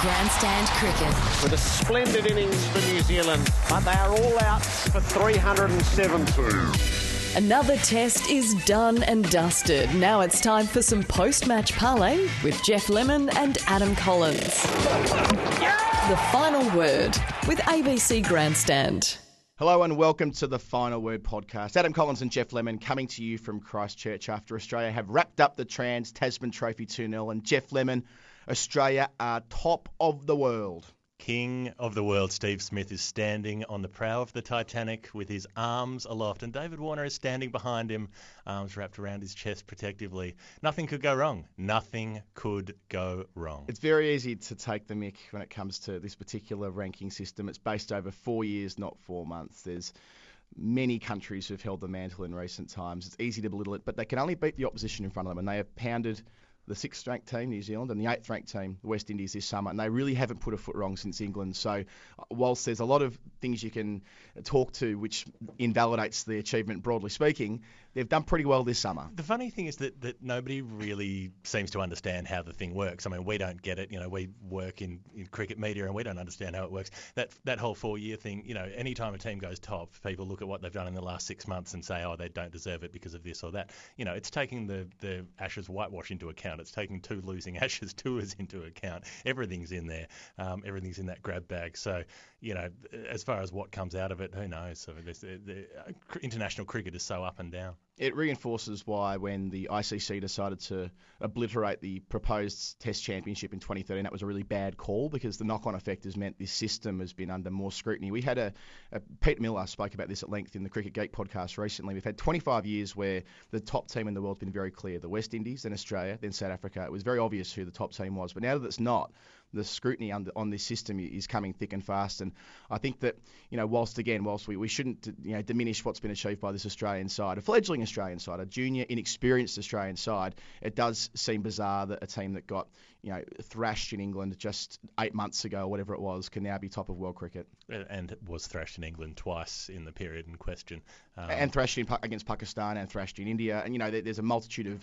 Grandstand cricket. with a splendid innings for New Zealand, but they are all out for 370. Another test is done and dusted. Now it's time for some post match parlay with Jeff Lemon and Adam Collins. The final word with ABC Grandstand. Hello and welcome to the Final Word podcast. Adam Collins and Jeff Lemon coming to you from Christchurch after Australia have wrapped up the Trans Tasman Trophy 2 0. And Jeff Lemon, Australia are top of the world. King of the world, Steve Smith, is standing on the prow of the Titanic with his arms aloft, and David Warner is standing behind him, arms wrapped around his chest protectively. Nothing could go wrong. Nothing could go wrong. It's very easy to take the mick when it comes to this particular ranking system. It's based over four years, not four months. There's many countries who've held the mantle in recent times. It's easy to belittle it, but they can only beat the opposition in front of them, and they have pounded the sixth ranked team, New Zealand, and the eighth ranked team, the West Indies, this summer. And they really haven't put a foot wrong since England. So, uh, whilst there's a lot of things you can talk to which invalidates the achievement, broadly speaking, they've done pretty well this summer. The funny thing is that, that nobody really seems to understand how the thing works. I mean, we don't get it. You know, we work in, in cricket media and we don't understand how it works. That that whole four year thing, you know, anytime a team goes top, people look at what they've done in the last six months and say, oh, they don't deserve it because of this or that. You know, it's taking the, the Ashes whitewash into account. It's taking two losing Ashes tours into account. Everything's in there. Um, everything's in that grab bag. So, you know, as far as what comes out of it, who knows? So uh, international cricket is so up and down. It reinforces why when the ICC decided to obliterate the proposed Test Championship in 2013, that was a really bad call because the knock-on effect has meant this system has been under more scrutiny. We had a, a Pete Miller spoke about this at length in the Cricket Geek podcast recently. We've had 25 years where the top team in the world's been very clear: the West Indies, then Australia, then South Africa. It was very obvious who the top team was, but now that it's not, the scrutiny on, on this system is coming thick and fast. And I think that, you know, whilst again, whilst we, we shouldn't, you know, diminish what's been achieved by this Australian side, a fledgling Australian side, a junior, inexperienced Australian side, it does seem bizarre that a team that got, you know, thrashed in England just eight months ago or whatever it was can now be top of world cricket. And was thrashed in England twice in the period in question. Um, and thrashed in, against Pakistan and thrashed in India. And, you know, there, there's a multitude of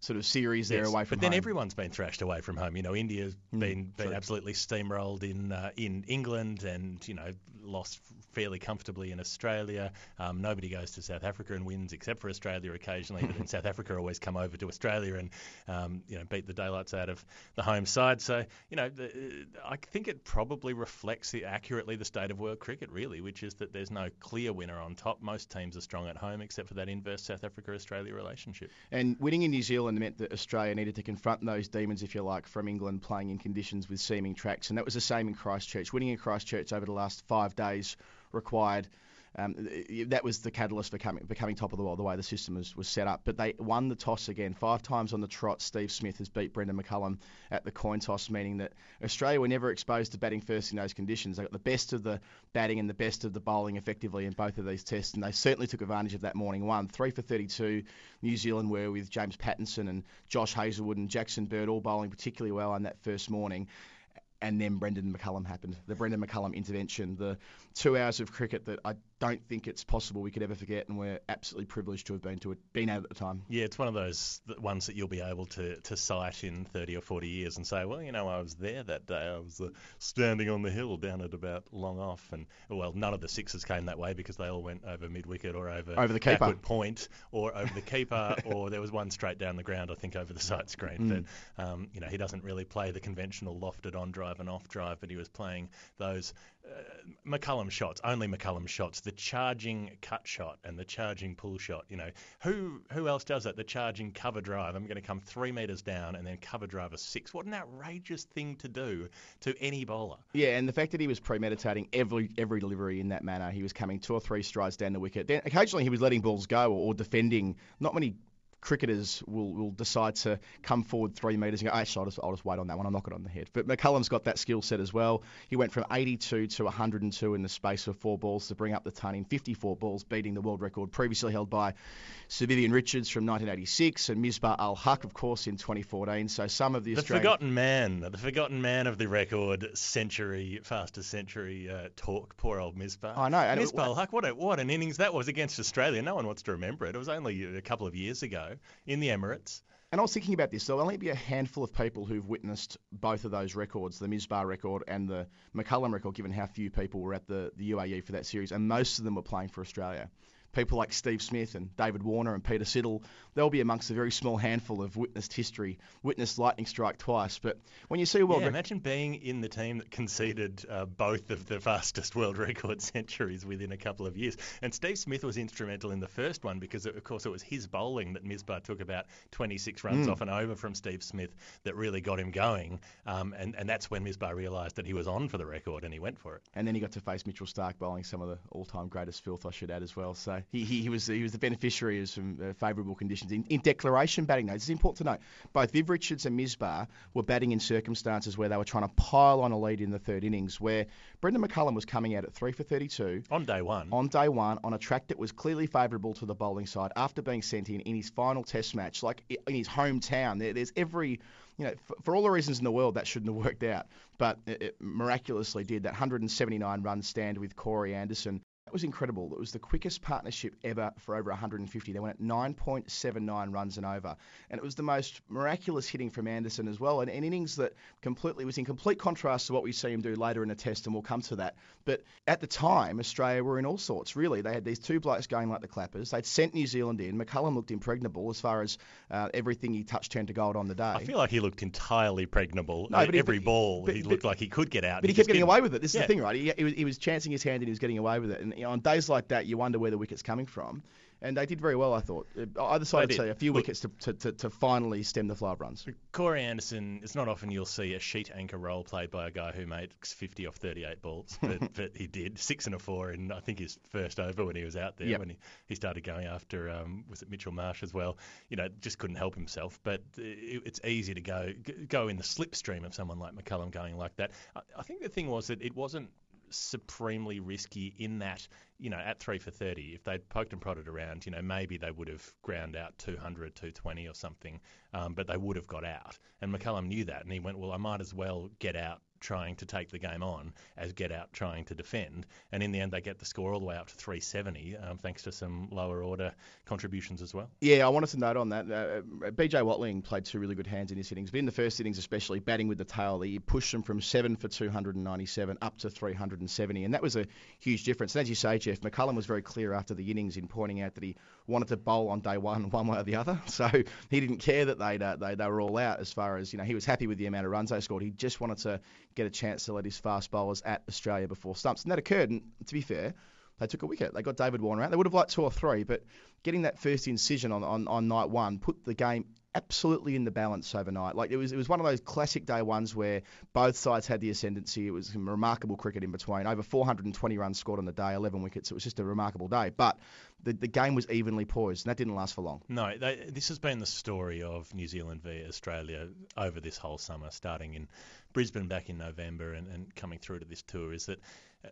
sort of series there Yes, away from But then home. everyone's been thrashed away from home. You know, India's been been absolutely steamrolled in uh, in England, and you know, lost fairly comfortably in Australia. Um, nobody goes to South Africa and wins except for Australia occasionally, but in South Africa always come over to Australia and um, you know beat the daylights out of the home side. So you know the, I think it probably reflects the, accurately the state of world cricket really, which is that there's no clear winner on top. Most teams are strong at home except for that inverse South Africa Australia relationship. And winning in New Zealand meant that Australia needed to confront those demons, if you like, from England playing in conditions with seaming tracks, and that was the same in Christchurch. Winning in Christchurch over the last five days required um, that was the catalyst for becoming, becoming top of the world, the way the system was, was set up. But they won the toss again. Five times on the trot, Steve Smith has beat Brendon McCullum at the coin toss, meaning that Australia were never exposed to batting first in those conditions. They got the best of the batting and the best of the bowling effectively in both of these tests, and they certainly took advantage of that morning one. Three for 32, New Zealand were with James Pattinson and Josh Hazlewood and Jackson Bird all bowling particularly well on that first morning and then Brendon McCullum happened. The Brendon McCullum intervention, the two hours of cricket that I don't think it's possible we could ever forget, and we're absolutely privileged to have been to it, been at at the time. Yeah, it's one of those ones that you'll be able to, to cite in 30 or 40 years and say, well, you know, I was there that day. I was uh, standing on the hill down at about long off, and well, none of the sixes came that way because they all went over mid wicket or over over the keeper point or over the keeper, or there was one straight down the ground, I think, over the side screen. Mm. But um, you know, he doesn't really play the conventional lofted on drive and off drive, but he was playing those uh, McCullum shots, only McCullum shots, the charging cut shot and the charging pull shot. You know, who who else does that? The charging cover drive. I'm going to come three metres down and then cover drive a six. What an outrageous thing to do to any bowler. Yeah, and the fact that he was premeditating every every delivery in that manner. He was coming two or three strides down the wicket. Then occasionally he was letting balls go or, or defending. Not many cricketers will, will decide to come forward three metres and go, actually, I'll just, I'll just wait on that one. I'll knock it on the head. But McCullum's got that skill set as well. He went from 82 to 102 in the space of four balls to bring up the ton in 54 balls, beating the world record previously held by Sir Vivian Richards from 1986 and Misbah Ul Haq, of course, in 2014. So some of the The Australian... forgotten man, the forgotten man of the record century, fastest century uh, talk. Poor old Misbah. I know. And Misbah Ul Haq, what, a, what an innings that was against Australia. No one wants to remember it. It was only a couple of years ago in the Emirates. And I was thinking about this. There'll only be a handful of people who've witnessed both of those records, the Misbah record and the McCullum record, given how few people were at the, the UAE for that series. And most of them were playing for Australia people like Steve Smith and David Warner and Peter Siddle, they'll be amongst a very small handful of witnessed history, witnessed lightning strike twice. But when you see a world, yeah, imagine being in the team that conceded uh, both of the fastest world record centuries within a couple of years. And Steve Smith was instrumental in the first one because, of course, it was his bowling that Misbah took about 26 runs mm. off and over from Steve Smith that really got him going. Um, and, and that's when Misbah realised that he was on for the record and he went for it. And then he got to face Mitchell Stark bowling some of the all-time greatest filth, I should add as well. So he, he, he was he was the beneficiary of some uh, favourable conditions. In, in, declaration batting, notes, it's important to note both Viv Richards and Misbah were batting in circumstances where they were trying to pile on a lead in the third innings, where Brendon McCullum was coming out at three for 32 on day one. On day one, on a track that was clearly favourable to the bowling side after being sent in in his final Test match, like in his hometown. There, there's every you know, for, for, all the reasons in the world, that shouldn't have worked out, but it, it miraculously did. That 179 run stand with Corey Anderson that was incredible. It was the quickest partnership ever for over 150. They went at 9.79 runs and over. And it was the most miraculous hitting from Anderson as well. And an innings that completely was in complete contrast to what we see him do later in a test, and we'll come to that. But at the time, Australia were in all sorts, really. They had these two blokes going like the clappers. They'd sent New Zealand in. McCullum looked impregnable as far as uh, everything he touched turned to gold on the day. I feel like he looked entirely pregnable. No, but every he, ball, but, he looked but, like he could get out. But he, he kept getting away with it. This yeah. is the thing, right? He, he, was, he was chancing his hand and he was getting away with it. And you know, on days like that, you wonder where the wicket's coming from and they did very well, I thought. Uh, either side, I'd say a few Look, wickets to, to, to, to, finally stem the flow of runs. Corey Anderson, it's not often you'll see a sheet anchor role played by a guy who made 50 off 38 balls, but, but he did. Six and a four in, I think, his first over when he was out there, yep. when he, he started going after, um, was it Mitchell Marsh as well? You know, just couldn't help himself. But it, it's easy to go go in the slipstream of someone like McCullum going like that. I, I think the thing was that it wasn't supremely risky in that, you know, at three for 30, if they'd poked and prodded around, you know, maybe they would have ground out 200, 220 or something, um, but they would have got out. And McCullum knew that, and he went, well, I might as well get out trying to take the game on as get out trying to defend. And in the end, they get the score all the way up to 370, um, thanks to some lower order contributions as well. Yeah, I wanted to note on that. Uh, BJ Watling played two really good hands in his innings, but in the first innings, especially batting with the tail, he pushed them from seven for 297 up to 370, and that was a huge difference. And as you say, Jeff, McCullum was very clear after the innings in pointing out that he wanted to bowl on day one, one way or the other. So he didn't care that they'd, uh, they they were all out as far as you know. He was happy with the amount of runs they scored. He just wanted to get a chance to let his fast bowlers at Australia before stumps, and that occurred. And to be fair, they took a wicket. They got David Warner out. They would have liked two or three, but getting that first incision on, on, on night one put the game absolutely in the balance overnight. Like it was, it was one of those classic day ones where both sides had the ascendancy. It was remarkable cricket in between. Over 420 runs scored on the day, 11 wickets. It was just a remarkable day. But the, the game was evenly poised, and that didn't last for long. No, they, this has been the story of New Zealand v Australia over this whole summer, starting in Brisbane back in November and, and coming through to this tour. Is that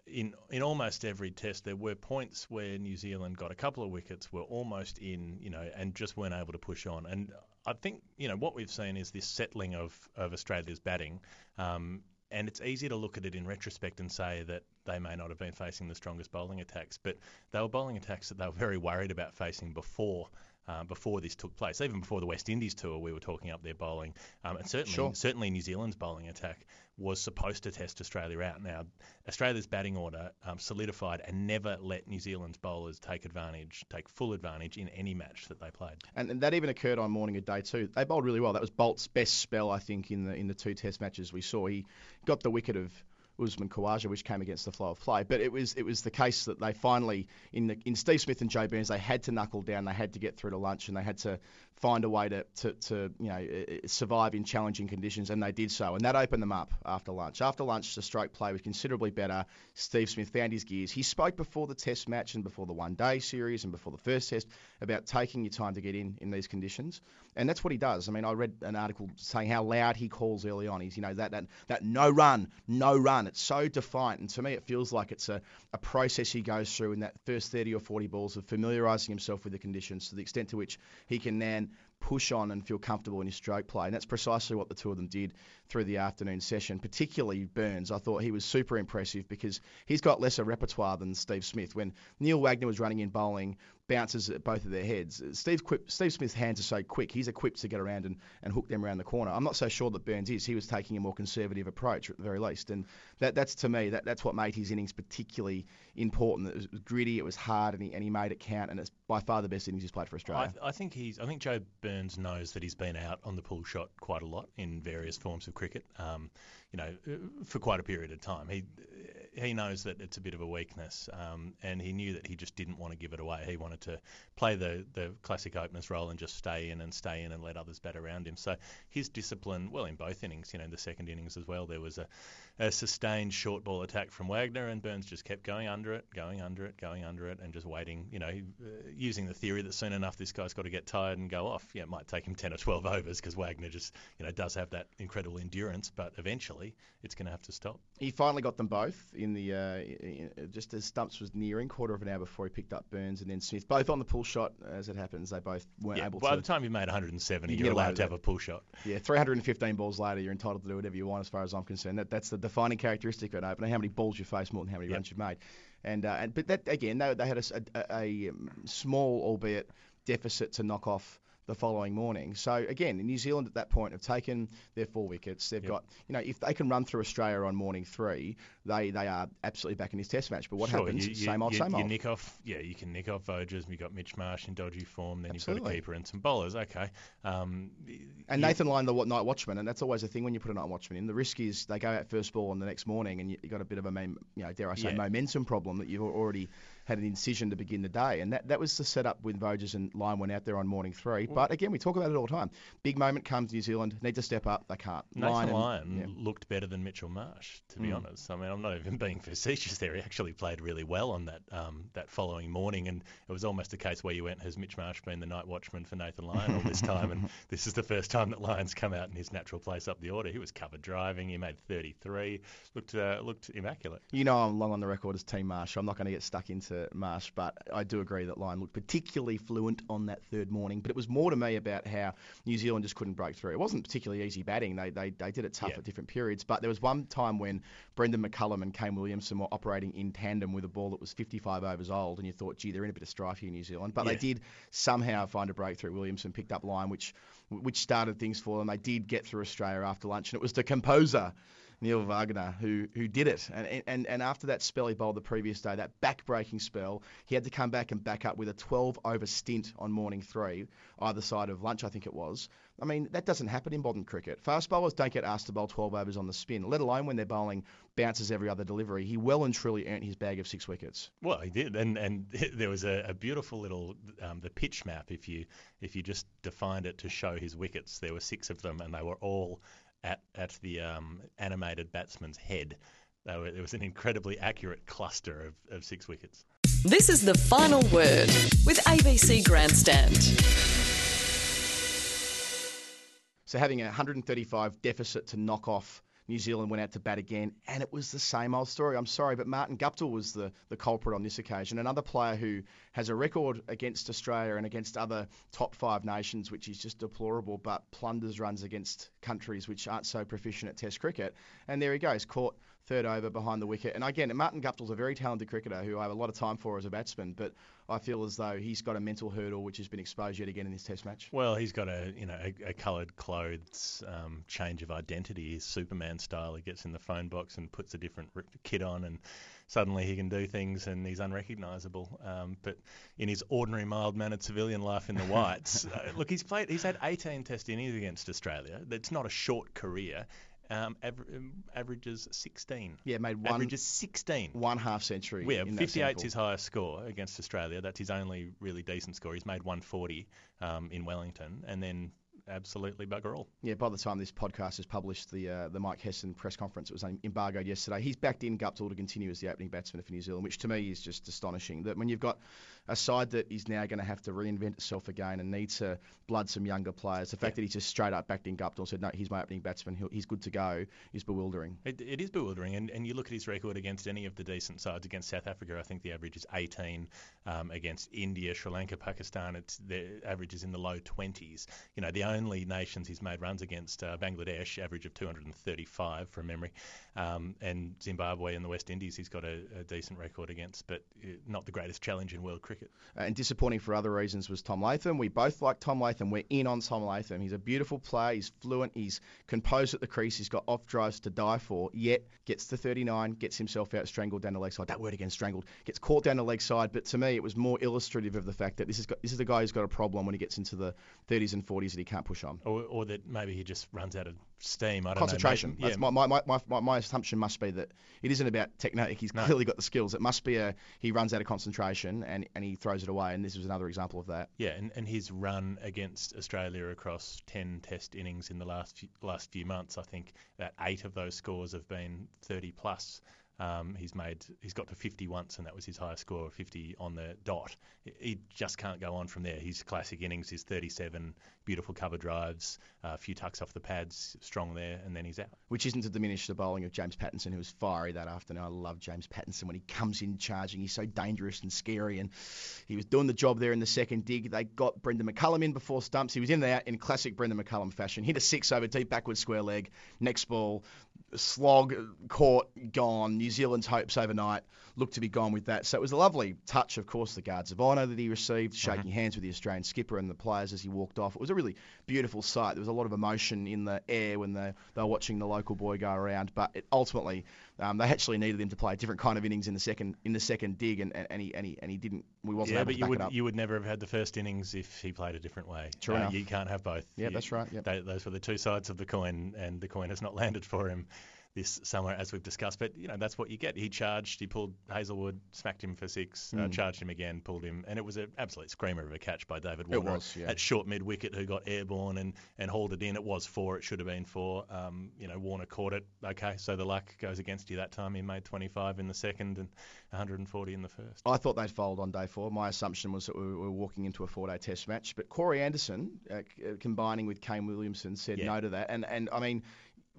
in in almost every test there were points where New Zealand got a couple of wickets, were almost in, you know, and just weren't able to push on. And I think you know what we've seen is this settling of of Australia's batting. Um, and it's easy to look at it in retrospect and say that they may not have been facing the strongest bowling attacks, but they were bowling attacks that they were very worried about facing before uh, before this took place. Even before the West Indies tour, we were talking up their bowling, um, and certainly Sure. certainly New Zealand's bowling attack was supposed to test Australia out. Now, Australia's batting order um, solidified and never let New Zealand's bowlers take advantage, take full advantage in any match that they played. And, and that even occurred on morning of day two. They bowled really well. That was Boult's best spell, I think, in the in the two Test matches we saw. He got the wicket of Usman Khawaja, which came against the flow of play. But it was it was the case that they finally in the in Steve Smith and Joe Burns they had to knuckle down. They had to get through to lunch and they had to find a way to to, to you know survive in challenging conditions, and they did so. And that opened them up after lunch. After lunch, the stroke play was considerably better. Steve Smith found his gears. He spoke before the Test match and before the One Day series and before the first Test about taking your time to get in in these conditions, and that's what he does. I mean, I read an article saying how loud he calls early on. He's you know that that that no run, no run. It's so defiant, and to me, it feels like it's a, a process he goes through in that first 30 or 40 balls of familiarising himself with the conditions to the extent to which he can then push on and feel comfortable in his stroke play. And that's precisely what the two of them did through the afternoon session, particularly Burns. I thought he was super impressive because he's got lesser repertoire than Steve Smith. When Neil Wagner was running in bowling, bounces at both of their heads. Steve, Quip, Steve Smith's hands are so quick, he's equipped to get around and, and hook them around the corner. I'm not so sure that Burns is. He was taking a more conservative approach at the very least. And that, that's to me, that, that's what made his innings particularly important. It was gritty, it was hard, and he, and he made it count. And it's by far the best innings he's played for I, Australia. I think he's. I think Joe Burns knows that he's been out on the pull shot quite a lot in various forms of cricket. Um, you know, for quite a period of time. He he knows that it's a bit of a weakness, um, and he knew that he just didn't want to give it away. He wanted to play the the classic openers role and just stay in and stay in and let others bat around him. So his discipline, well, in both innings, you know, in the second innings as well, there was a, a sustained short ball attack from Wagner, and Burns just kept going under it, going under it, going under it, and just waiting. You know, uh, using the theory that soon enough this guy's got to get tired and go off. Yeah, it might take him 10 or 12 overs because Wagner just, you know, does have that incredible endurance, but eventually it's going to have to stop. He finally got them both in the uh, in- just as Stumps was nearing quarter of an hour before he picked up Burns and then Smith, both on the pull shot. As it happens, they both weren't Yeah, able by to. the time you've made 170, You you're allowed to have a pull shot. Yeah, 315 balls later, you're entitled to do whatever you want, as far as I'm concerned. That, that's the defining characteristic of an opener: how many balls you face more than how many Yep. runs you've made. And, uh, and but that again, they, they had a um, small, albeit deficit to knock off the following morning. So again, New Zealand at that point have taken their four wickets. They've Yep. got, you know, if they can run through Australia on morning three, they they are absolutely back in this Test match. But what sure, happens? You, you, same old, you, same you old. nick off, yeah, you can nick off Voges. You've got Mitch Marsh in dodgy form. Then you've got a keeper and some bowlers. Okay. Um, And you- Nathan Lyon, the night watchman, and that's always a thing when you put a night watchman in. The risk is they go out first ball on the next morning, and you've got a bit of a, you know, dare I say, Yeah. momentum problem that you've already had an incision to begin the day, and that, that was the setup when Voges and Lyon went out there on morning three. But again, we talk about it all the time. Big moment comes, New Zealand need to step up, they can't. Nathan Lyon and- Lyon yeah. looked better than Mitchell Marsh, to be Mm. honest. I mean, I'm not even being facetious there. He actually played really well on that um, that following morning, and it was almost a case where you went, "Has Mitch Marsh been the night watchman for Nathan Lyon all this time?" and this is the first time that Lyon's come out in his natural place up the order. He was covered driving. He made 33. Looked uh, looked immaculate. You know I'm long on the record as Team Marsh. I'm not going to get stuck into Marsh, but I do agree that Lyon looked particularly fluent on that third morning. But it was more to me about how New Zealand just couldn't break through. It wasn't particularly easy batting. They they, they did it tough Yeah. at different periods, but there was one time when Brendon McCullum and Kane Williamson were operating in tandem with a ball that was 55 overs old, and you thought, gee, they're in a bit of strife here, in New Zealand. But they did somehow find a breakthrough. Williamson picked up Lyon, which which started things for them. They did get through Australia after lunch, and it was the composer. Neil Wagner, who who did it, and, and and after that spell he bowled the previous day, that back-breaking spell, he had to come back and back up with a 12-over stint on morning three, either side of lunch, I think it was. I mean, that doesn't happen in modern cricket. Fast bowlers don't get asked to bowl 12 overs on the spin, let alone when they're bowling bounces every other delivery. He well and truly earned his bag of six wickets. Well, he did, and and there was a, a beautiful little um, the pitch map. If you if you just defined it to show his wickets, there were six of them, and they were all at at the um, animated batsman's head. They were, it was an incredibly accurate cluster of, of six wickets. This is the final word with ABC Grandstand. So having a 135 deficit to knock off New Zealand went out to bat again, and it was the same old story. I'm sorry, but Martin Guptill was the, the culprit on this occasion. Another player who has a record against Australia and against other top five nations, which is just deplorable, but plunders runs against countries which aren't so proficient at Test cricket. And there he goes, caught third over behind the wicket. And again, Martin Guptill's a very talented cricketer who I have a lot of time for as a batsman, but I feel as though he's got a mental hurdle which has been exposed yet again in this Test match. Well, he's got a you know a, a coloured clothes um, change of identity. His Superman style. He gets in the phone box and puts a different kit on, and suddenly he can do things, and he's unrecognisable. Um, but in his ordinary, mild-mannered civilian life in the whites, uh, look, he's played. He's had 18 Test innings against Australia. That's not a short career. Um, aver- um, averages 16. Yeah, made one Averages 16. one half century. Yeah, in 58 is his highest score against Australia. That's his only really decent score. He's made 140 um, in Wellington, and then absolutely bugger all. Yeah, by the time this podcast is published, the uh, the Mike Hesson press conference was embargoed yesterday. He's backed in Guptill to continue as the opening batsman for New Zealand, which to me is just astonishing. That when you've got a side that is now going to have to reinvent itself again and needs to blood some younger players, the fact that he just straight up backed in Guptill and said, no, he's my opening batsman, he'll, he's good to go, is bewildering. It, it is bewildering, and, and you look at his record against any of the decent sides. Against South Africa, I think the average is 18. Um, against India, Sri Lanka, Pakistan, it's the average is in the low 20s. You know, the only nations he's made runs against, uh, Bangladesh, average of 235 from memory, um, and Zimbabwe and the West Indies, he's got a, a decent record against, but uh, not the greatest challenge in world cricket. And disappointing for other reasons was Tom Latham. We both like Tom Latham. We're in on Tom Latham. He's a beautiful player. He's fluent. He's composed at the crease. He's got off drives to die for. Yet gets to 39, gets himself out strangled down the leg side. That word again, strangled. Gets caught down the leg side. But to me, it was more illustrative of the fact that this is this is the guy who's got a problem when he gets into the 30s and 40s that he can't push on. Or, or that maybe he just runs out of steam. I don't Concentration. know. maybe- That's my, my, my, my- my, my assumption must be that it isn't about technique. He's No. clearly got the skills. It must be a he runs out of concentration and, and he throws it away. And this was another example of that. Yeah, and, and his run against Australia across 10 test innings in the last few, last few months, I think that eight of those scores have been 30 plus. Um, he's made he's got to 50 once, and that was his highest score of 50 on the dot. He- just can't go on from there. His classic innings is 37, beautiful cover drives, a few tucks off the pads, strong there, and then he's out. which isn't to diminish the bowling of James Pattinson, who was fiery that afternoon. I love James Pattinson when he comes in charging. He's so dangerous and scary, and he was doing the job there in the second dig. They got Brendon McCullum in before stumps. He was in there in classic Brendon McCullum fashion. Hit a six over deep backward square leg. Next ball, slog, caught, gone. New Zealand's hopes overnight looked to be gone with that. So it was a lovely touch, of course, the guards of honour that he received, mm-hmm. shaking hands with the Australian skipper and the players as he walked off. It was a really beautiful sight. There was a lot of emotion in the air when they, they were watching the local boy go around. But it, ultimately, um, they actually needed him to play a different kind of innings in the second in the second dig, and, and, he and he and he didn't. We wasn't yeah, able but to you back would it up. you would never have had the first innings if he played a different way. True Uh, enough. You can't have both. Yeah, that's right, yep. tho- those were the two sides of the coin, and the coin has not landed for him this summer, as we've discussed. But you know that's what you get. He charged, he pulled Hazlewood, smacked him for six, uh, charged him again, pulled him, and it was an absolute screamer of a catch by David It Warner was, yeah. at short mid wicket, who got airborne and and hauled it in. It was four, it should have been four. Um, you know Warner caught it. Okay, so the luck goes against you that time. He made 25 in the second and 140 in the first. I thought they'd fold on day four. My assumption was that we were walking into a four-day Test match, but Corey Anderson, uh, uh, combining with Kane Williamson, said Yeah. no to that. And and I mean,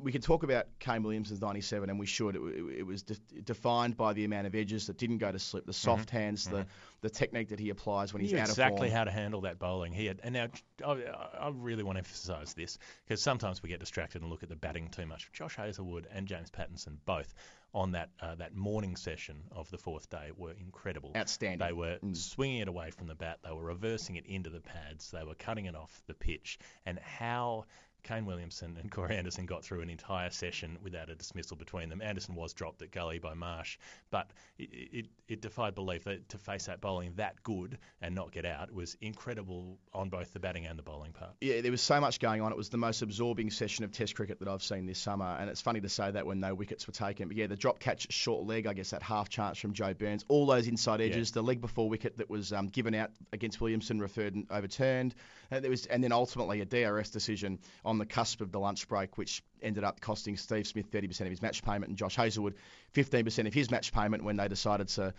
we can talk about Kane Williamson's 97, and we should. It, it, it was de- defined by the amount of edges that didn't go to slip, the soft Mm-hmm. hands, the the technique that he applies when He he's out exactly of form. how to handle that bowling. He had, and now I, I really want to emphasise this because sometimes we get distracted and look at the batting too much. Josh Hazlewood and James Pattinson both on that uh, that morning session of the fourth day were incredible. Outstanding. They were Mm. swinging it away from the bat. They were reversing it into the pads. They were cutting it off the pitch. And how Kane Williamson and Corey Anderson got through an entire session without a dismissal between them. Anderson was dropped at gully by Marsh, but it, it, it defied belief that to face that bowling that good and not get out was incredible on both the batting and the bowling part. Yeah, there was so much going on. It was the most absorbing session of Test cricket that I've seen this summer, and it's funny to say that when no wickets were taken. But yeah, the drop catch, short leg, I guess that half chance from Joe Burns, all those inside edges, the leg before wicket that was um, given out against Williamson, referred and overturned, and there was, and then ultimately a DRS decision on the cusp of the lunch break, which ended up costing Steve Smith 30% of his match payment and Josh Hazlewood 15% of his match payment when they decided to.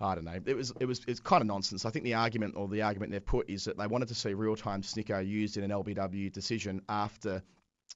I don't know. It was it was it's kind of nonsense. I think the argument or the argument they've put is that they wanted to see real-time snicko used in an LBW decision after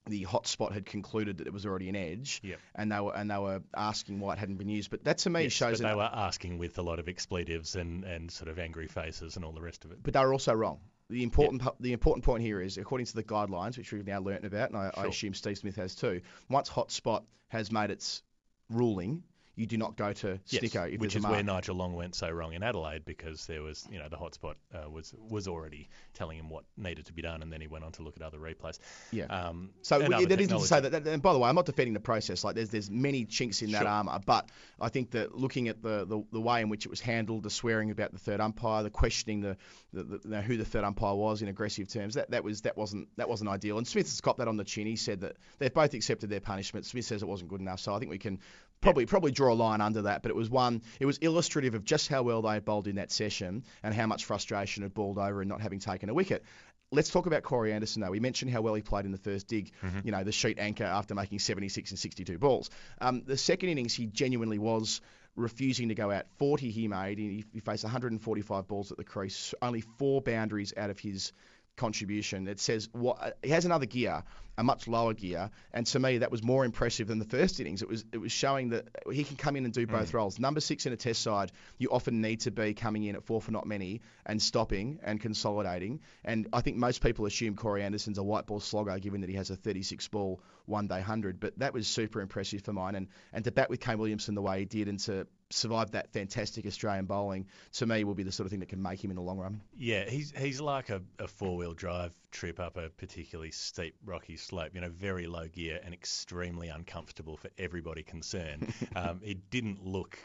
the hotspot had concluded that it was already an edge, Yep. and they were and they were asking why it hadn't been used. But that to me Yes, shows that they were asking with a lot of expletives and, and sort of angry faces and all the rest of it. but they were also wrong. The important pu- the important point here is, according to the guidelines, which we've now learnt about, and I, I assume Steve Smith has too. Once hotspot has made its ruling, you do not go to Yes, snicko. if which is where. Nigel Long went so wrong in Adelaide because there was, you know, the hotspot uh, was was already telling him what needed to be done, and then he went on to look at other replays. Yeah. Um, So we- that isn't to say that, that. And by the way, I'm not defending the process. Like there's there's many chinks in that Sure. armour, but I think that looking at the, the, the way in which it was handled, the swearing about the third umpire, the questioning the, the, the you know, who the third umpire was in aggressive terms, that, that was that wasn't that wasn't ideal. And Smith has got that on the chin. He said that they've both accepted their punishment. Smith says it wasn't good enough. So I think we can probably probably draw a line under that. But it was one. It was illustrative of just how well they had bowled in that session and how much frustration had balled over and not having taken a wicket. Let's talk about Corey Anderson, though. We mentioned how well he played in the first dig, you know, the sheet anchor after making 76 and 62 balls. Um, the second innings, he genuinely was refusing to go out. 40 he made. He, he faced 145 balls at the crease, only four boundaries out of his contribution. It says what he has another gear, a much lower gear, and to me that was more impressive than the first innings. It was it was showing that he can come in and do both mm. roles. Number six in a Test side, you often need to be coming in at four for not many and stopping and consolidating. And I think most people assume Corey Anderson's a white ball slogger, given that he has a 36 ball one day hundred. But that was super impressive for mine. And and to bat with Kane Williamson the way he did and to survive that fantastic Australian bowling, to me will be the sort of thing that can make him in the long run. Yeah, he's he's like a, a four wheel drive trip up a particularly steep rocky slope. You know, very low gear and extremely uncomfortable for everybody concerned. um, it didn't look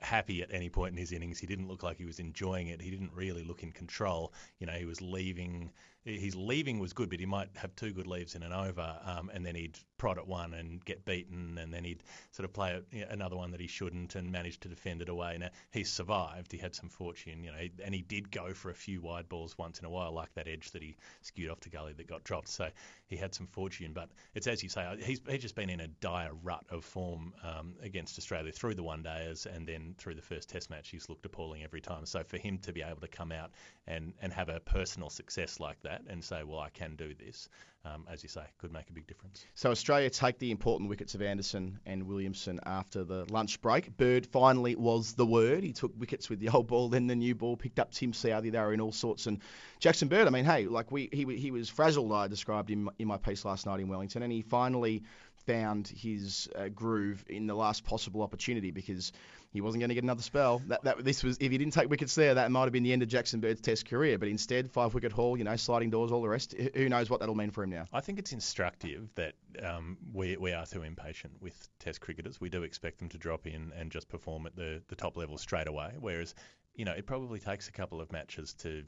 happy at any point in his innings. He didn't look like he was enjoying it. He didn't really look in control. You know, he was leaving. His leaving was good, but he might have two good leaves in an over, um, and then he'd prod at one and get beaten, and then he'd sort of play another one that he shouldn't and manage to defend it away. Now he survived. He had some fortune, you know, and he did go for a few wide balls once in a while, like that edge that he skewed off to gully that got dropped. So he had some fortune, but it's as you say, uh, he's he's just been in a dire rut of form um, against Australia through the one days and then through the first Test match. He's looked appalling every time. So for him to be able to come out and and have a personal success like that and say, well, I can do this, um, as you say, could make a big difference. So Australia take the important wickets of Anderson and Williamson after the lunch break. Bird finally was the word. He took wickets with the old ball, then the new ball, picked up Tim Southee. They were in all sorts. And Jackson Bird, I mean, hey, like we he he was frazzled. I described him in my piece last night in Wellington, and he finally found his uh, groove in the last possible opportunity because he wasn't going to get another spell. That, that this was if he didn't take wickets there, that might have been the end of Jackson Bird's Test career. But instead, five wicket haul, you know, sliding doors, all the rest. Who- knows what that'll mean for him now? I think it's instructive that um, we, we are too impatient with Test cricketers. We do expect them to drop in and just perform at the, the top level straight away, whereas you know it probably takes a couple of matches to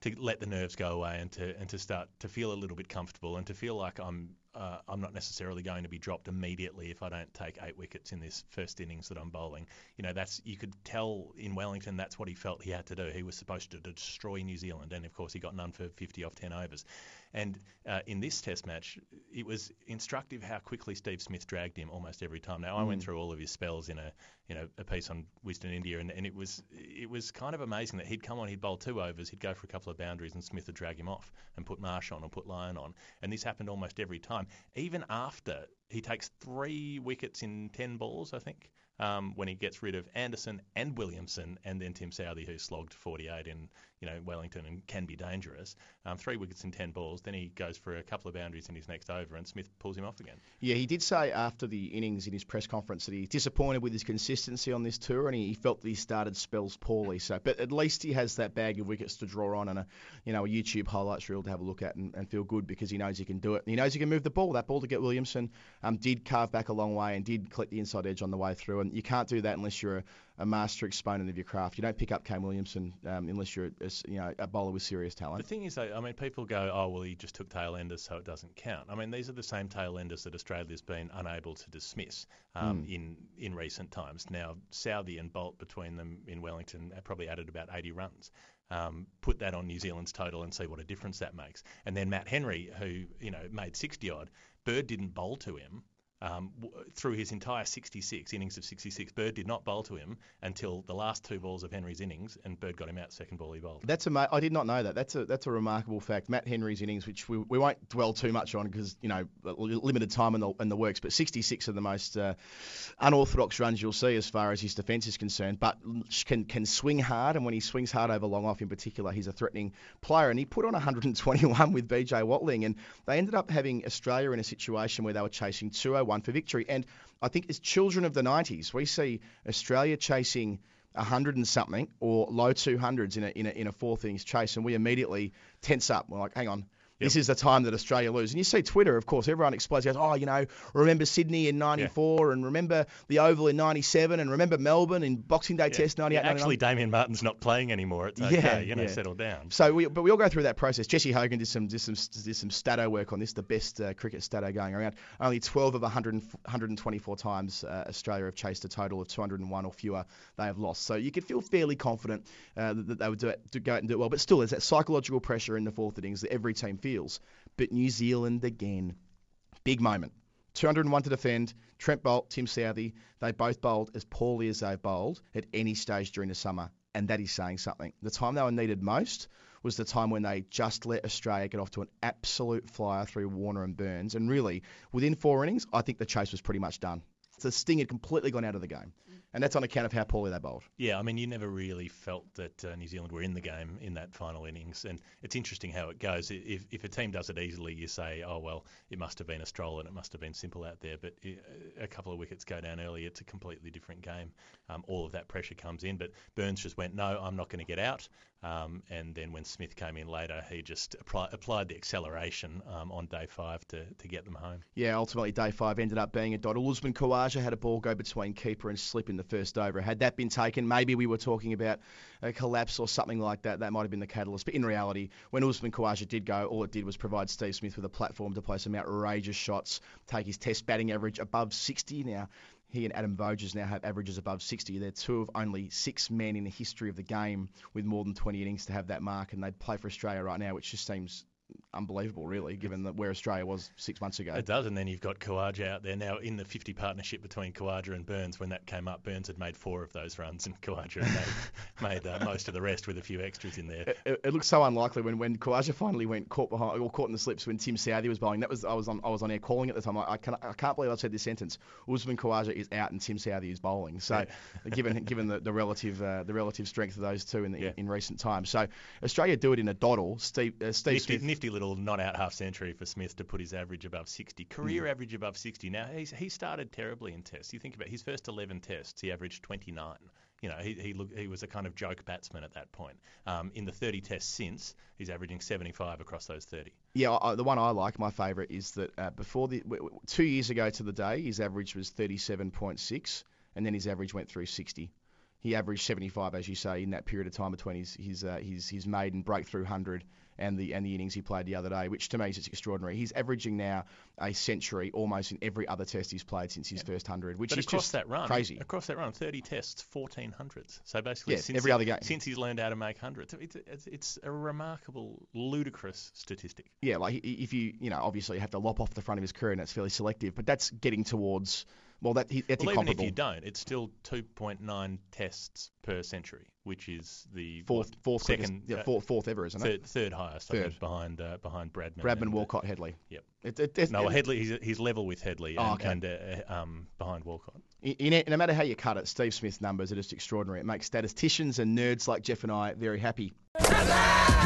to let the nerves go away and to and to start to feel a little bit comfortable and to feel like I'm uh, I'm not necessarily going to be dropped immediately if I don't take eight wickets in this first innings that I'm bowling. You know, that's you could tell in Wellington that's what he felt he had to do. He was supposed to destroy New Zealand, and of course he got none for 50 off 10 overs. And uh, in this Test match, it was instructive how quickly Steve Smith dragged him almost every time. Now I went through all of his spells in a you know a piece on Wisden India, and, and it was it was kind of amazing that he'd come on, he'd bowl two overs, he'd go for a couple of boundaries, and Smith would drag him off and put Marsh on or put Lyon on. And this happened almost every time. Time, even after he takes three wickets in 10 balls, I think um, when he gets rid of Anderson and Williamson, and then Tim Southee, who slogged 48 in you know Wellington and can be dangerous. Um, three wickets in 10 balls. Then he goes for a couple of boundaries in his next over, and Smith pulls him off again. Yeah, he did say after the innings in his press conference that he's disappointed with his consistency on this tour, and he, felt that he started spells poorly. So, but at least he has that bag of wickets to draw on, and a you know a YouTube highlights reel to have a look at and, and feel good because he knows he can do it. He knows he can move the ball. That ball to get Williamson um, did carve back a long way and did collect the inside edge on the way through. And you can't do that unless you're a, a master exponent of your craft. You don't pick up Kane Williamson um, unless you're a, you know a bowler with serious talent. The thing is, though, I mean, people go, oh well, he just took tail enders, so it doesn't count. I mean, these are the same tail enders that Australia's been unable to dismiss um, mm. in in recent times. Now, Southee and Boult between them in Wellington probably added about 80 runs. Um, put that on New Zealand's total and see what a difference that makes. And then Matt Henry, who you know made 60 odd, Bird didn't bowl to him um, w- through his entire 66 innings of 66, Bird did not bowl to him until the last two balls of Henry's innings, and Bird got him out second ball he bowled. That's a I did not know that. That's a that's a remarkable fact. Matt Henry's innings, which we, we won't dwell too much on because you know limited time in the in the works, but 66 are the most uh, unorthodox runs you'll see as far as his defence is concerned. But can can swing hard, and when he swings hard over long off in particular, he's a threatening player. And he put on 121 with BJ Watling, and they ended up having Australia in a situation where they were chasing 201 one for victory. And I think as children of the 90s, we see Australia chasing 100 and something or low 200s in a, in a, in a fourth innings chase, and we immediately tense up. We're like, hang on, this is the time that Australia lose. And you see Twitter, of course, everyone explodes. Goes, oh, you know, remember Sydney in '94, yeah. and remember the Oval in '97, and remember Melbourne in Boxing Day yeah. Test '98. Yeah, actually, Damien Martyn's not playing anymore. It's okay, yeah, you know, settle down. So, we, but we all go through that process. Jesse Hogan did some did some did some stato work on this, the best uh, cricket stato going around. Only 12 of 100, 124 times uh, Australia have chased a total of 201 or fewer they have lost. So you could feel fairly confident uh, that, that, they would do it, do, go out and do it well. But still, there's that psychological pressure in the fourth innings that every team feels but New Zealand again. Big moment. 201 to defend. Trent Boult, Tim Southee, they both bowled as poorly as they've bowled at any stage during the summer, and that is saying something. The time they were needed most was the time when they just let Australia get off to an absolute flyer through Warner and Burns, and really, within four innings, I think the chase was pretty much done. The sting had completely gone out of the game and that's on account of how poorly they bowled. Yeah, I mean, you never really felt that uh, New Zealand were in the game in that final innings, and it's interesting how it goes. If, if a team does it easily, you say, oh well, it must have been a stroll and it must have been simple out there. But a couple of wickets go down early, it's a completely different game. Um, all of that pressure comes in, but Burns just went, no, I'm not going to get out. Um, and then when Smith came in later, he just apply, applied the acceleration um, on day five to, to get them home. Yeah, ultimately day five ended up being a dot. Usman Khawaja had a ball go between keeper and slip in the first over. Had that been taken, maybe we were talking about a collapse or something like that. That might have been the catalyst. But in reality, when Usman Khawaja did go, all it did was provide Steve Smith with a platform to play some outrageous shots, take his test batting average above 60. Now, he and Adam Voges now have averages above 60. They're two of only six men in the history of the game with more than 20 innings to have that mark, and they play for Australia right now, which just seems unbelievable, really, given that where Australia was six months ago. It does, and then you've got Khawaja out there now in the 50 partnership between Khawaja and Burns. When that came up, Burns had made four of those runs, and Khawaja had made, made uh, most of the rest with a few extras in there. It, it, looks so unlikely when when Khawaja finally went caught behind or caught in the slips when Tim Southee was bowling. That was I was on I was on air calling at the time. I, I, can, I can't believe I said this sentence. Usman Khawaja is out and Tim Southee is bowling. So yeah. given given the, the relative uh, the relative strength of those two in the, yeah. in recent times, so Australia do it in a doddle. Steve uh, Steve nifty, Smith, nifty little not out half century for Smith to put his average above 60, career mm. average above 60. Now he's, he started terribly in Tests. You think about his first 11 Tests, he averaged 29. You know, he he, looked, he was a kind of joke batsman at that point. Um, in the 30 Tests since, he's averaging 75 across those 30. Yeah, I, the one I like, my favourite, is that uh, before the two years ago to the day, his average was 37.6, and then his average went through 60 he averaged 75, as you say, in that period of time between his his uh, his, his maiden breakthrough hundred and the and the innings he played the other day, which to me is just extraordinary. He's averaging now a century almost in every other test he's played since his yeah. first hundred, which but is across just that run, crazy. Across that run, 30 tests, 14 hundreds. So basically, yeah, since every he, other game since he's learned how to make hundreds, it's, it's, it's a remarkable, ludicrous statistic. Yeah, like if you you know obviously you have to lop off the front of his career and that's fairly selective, but that's getting towards Well, that he, that's well, even if you don't, it's still 2.9 tests per century, which is the fourth, what, fourth, quickest- second, yeah, uh, fourth, fourth ever, isn't it? third, third highest, I Third. behind uh, behind Bradman. Bradman, and, uh, Walcott, Headley. Yep. It, it, it, No, it- Headley, he's, he's level with Headley Oh, and, okay. and uh, um, behind Walcott. in, in, no matter how you cut it, Steve Smith's numbers are just extraordinary. It makes statisticians and nerds like Jeff and I very happy.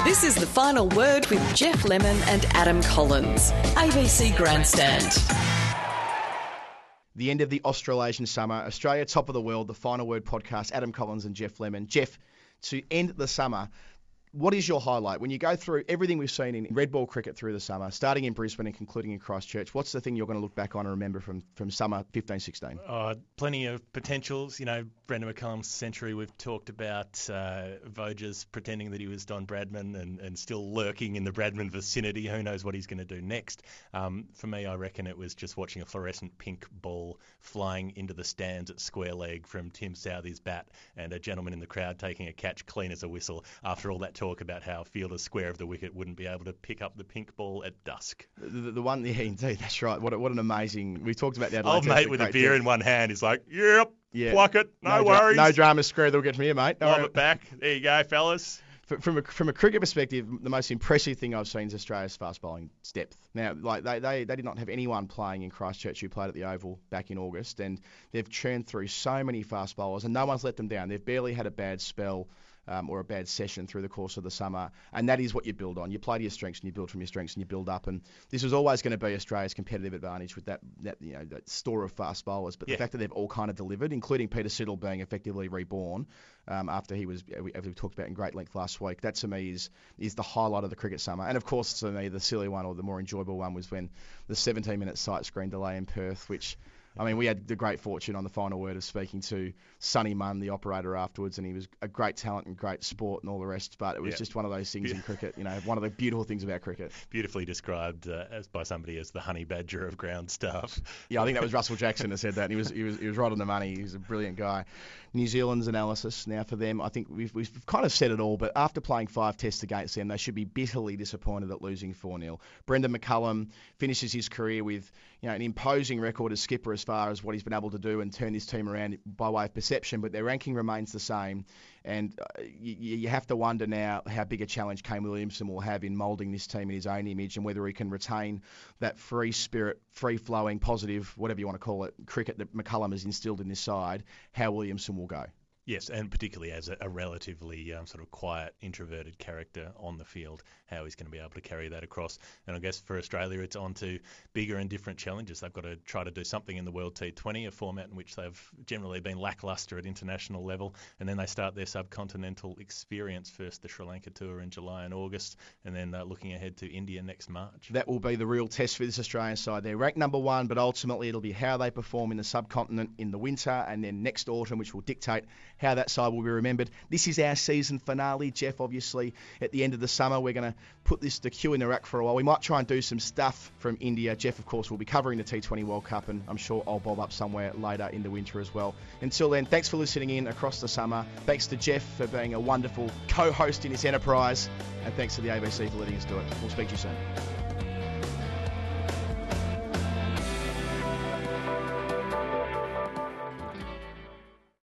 This is the final word with Jeff Lemon and Adam Collins. ABC Grandstand. The end of the Australasian summer. Australia, top of the world. The final word podcast. Adam Collins and Jeff Lemon. Jeff, to end the summer, what is your highlight when you go through everything we've seen in red ball cricket through the summer, starting in Brisbane and concluding in Christchurch? What's the thing you're going to look back on and remember from from summer 15-16? Uh, plenty of potentials. You know, Brendon McCullum's century. We've talked about uh, Voges pretending that he was Don Bradman and, and still lurking in the Bradman vicinity. Who knows what he's going to do next? Um, for me, I reckon it was just watching a fluorescent pink ball flying into the stands at square leg from Tim Southee's bat and a gentleman in the crowd taking a catch clean as a whistle after all that about how fielder square of the wicket wouldn't be able to pick up the pink ball at dusk. The, the, the one, yeah, indeed, that's right. What, a, what an amazing. We talked about that. Old mate with a beer in one hand is like, yep, pluck it, no, dra- worries. no drama, square. They'll get from here, mate. Don't Lob it back. There you go, fellas. From a, from a cricket perspective, the most impressive thing I've seen is Australia's fast bowling depth. Now, like they, they, they did not have anyone playing in Christchurch who played at the Oval back in August, and they've churned through so many fast bowlers, and no one's let them down. They've barely had a bad spell. Um, or a bad session through the course of the summer, and that is what you build on. You play to your strengths, and you build from your strengths, and you build up. And this was always going to be Australia's competitive advantage with that, that you know that store of fast bowlers. But Yeah. the fact that they've all kind of delivered, including Peter Siddle being effectively reborn um, after he was, as we talked about in great length last week, that to me is is the highlight of the cricket summer. And of course, to me, the silly one or the more enjoyable one was when the 17 minute sight screen delay in Perth, which. I mean, we had the great fortune on the final word of speaking to Sonny Munn, the operator, afterwards, and he was a great talent and great sport and all the rest. But it was Yeah. just one of those things in cricket, you know, one of the beautiful things about cricket. Beautifully described uh, as by somebody as the honey badger of ground staff. Yeah, I think that was Russell Jackson that said that. And he was he was he was right on the money. He was a brilliant guy. New Zealand's analysis now for them. I think we've we've kind of said it all. But after playing five tests against them, they should be bitterly disappointed at losing four 0 Brendon McCullum finishes his career with you know an imposing record as skipper as far as what he's been able to do and turn this team around by way of perception. But their ranking remains the same. And uh, you, you have to wonder now how big a challenge Kane Williamson will have in moulding this team in his own image and whether he can retain that free spirit, free flowing, positive, whatever you want to call it, cricket that McCullum has instilled in this side, how Williamson will go. Yes, and particularly as a, a relatively um, sort of quiet, introverted character on the field, how he's going to be able to carry that across. And I guess for Australia, it's on to bigger and different challenges. They've got to try to do something in the World T20, a format in which they've generally been lacklustre at international level, and then they start their subcontinental experience first, the Sri Lanka tour in July and August, and then uh, looking ahead to India next March. That will be the real test for this Australian side. They're ranked number one, but ultimately it'll be how they perform in the subcontinent in the winter and then next autumn, which will dictate how that side will be remembered. This is our season finale, Jeff. Obviously, at the end of the summer, we're going to put this to cue in the rack for a while. We might try and do some stuff from India. Jeff, of course, will be covering the T20 World Cup, and I'm sure I'll bob up somewhere later in the winter as well. Until then, thanks for listening in across the summer. Thanks to Jeff for being a wonderful co-host in this enterprise, and thanks to the ABC for letting us do it. We'll speak to you soon.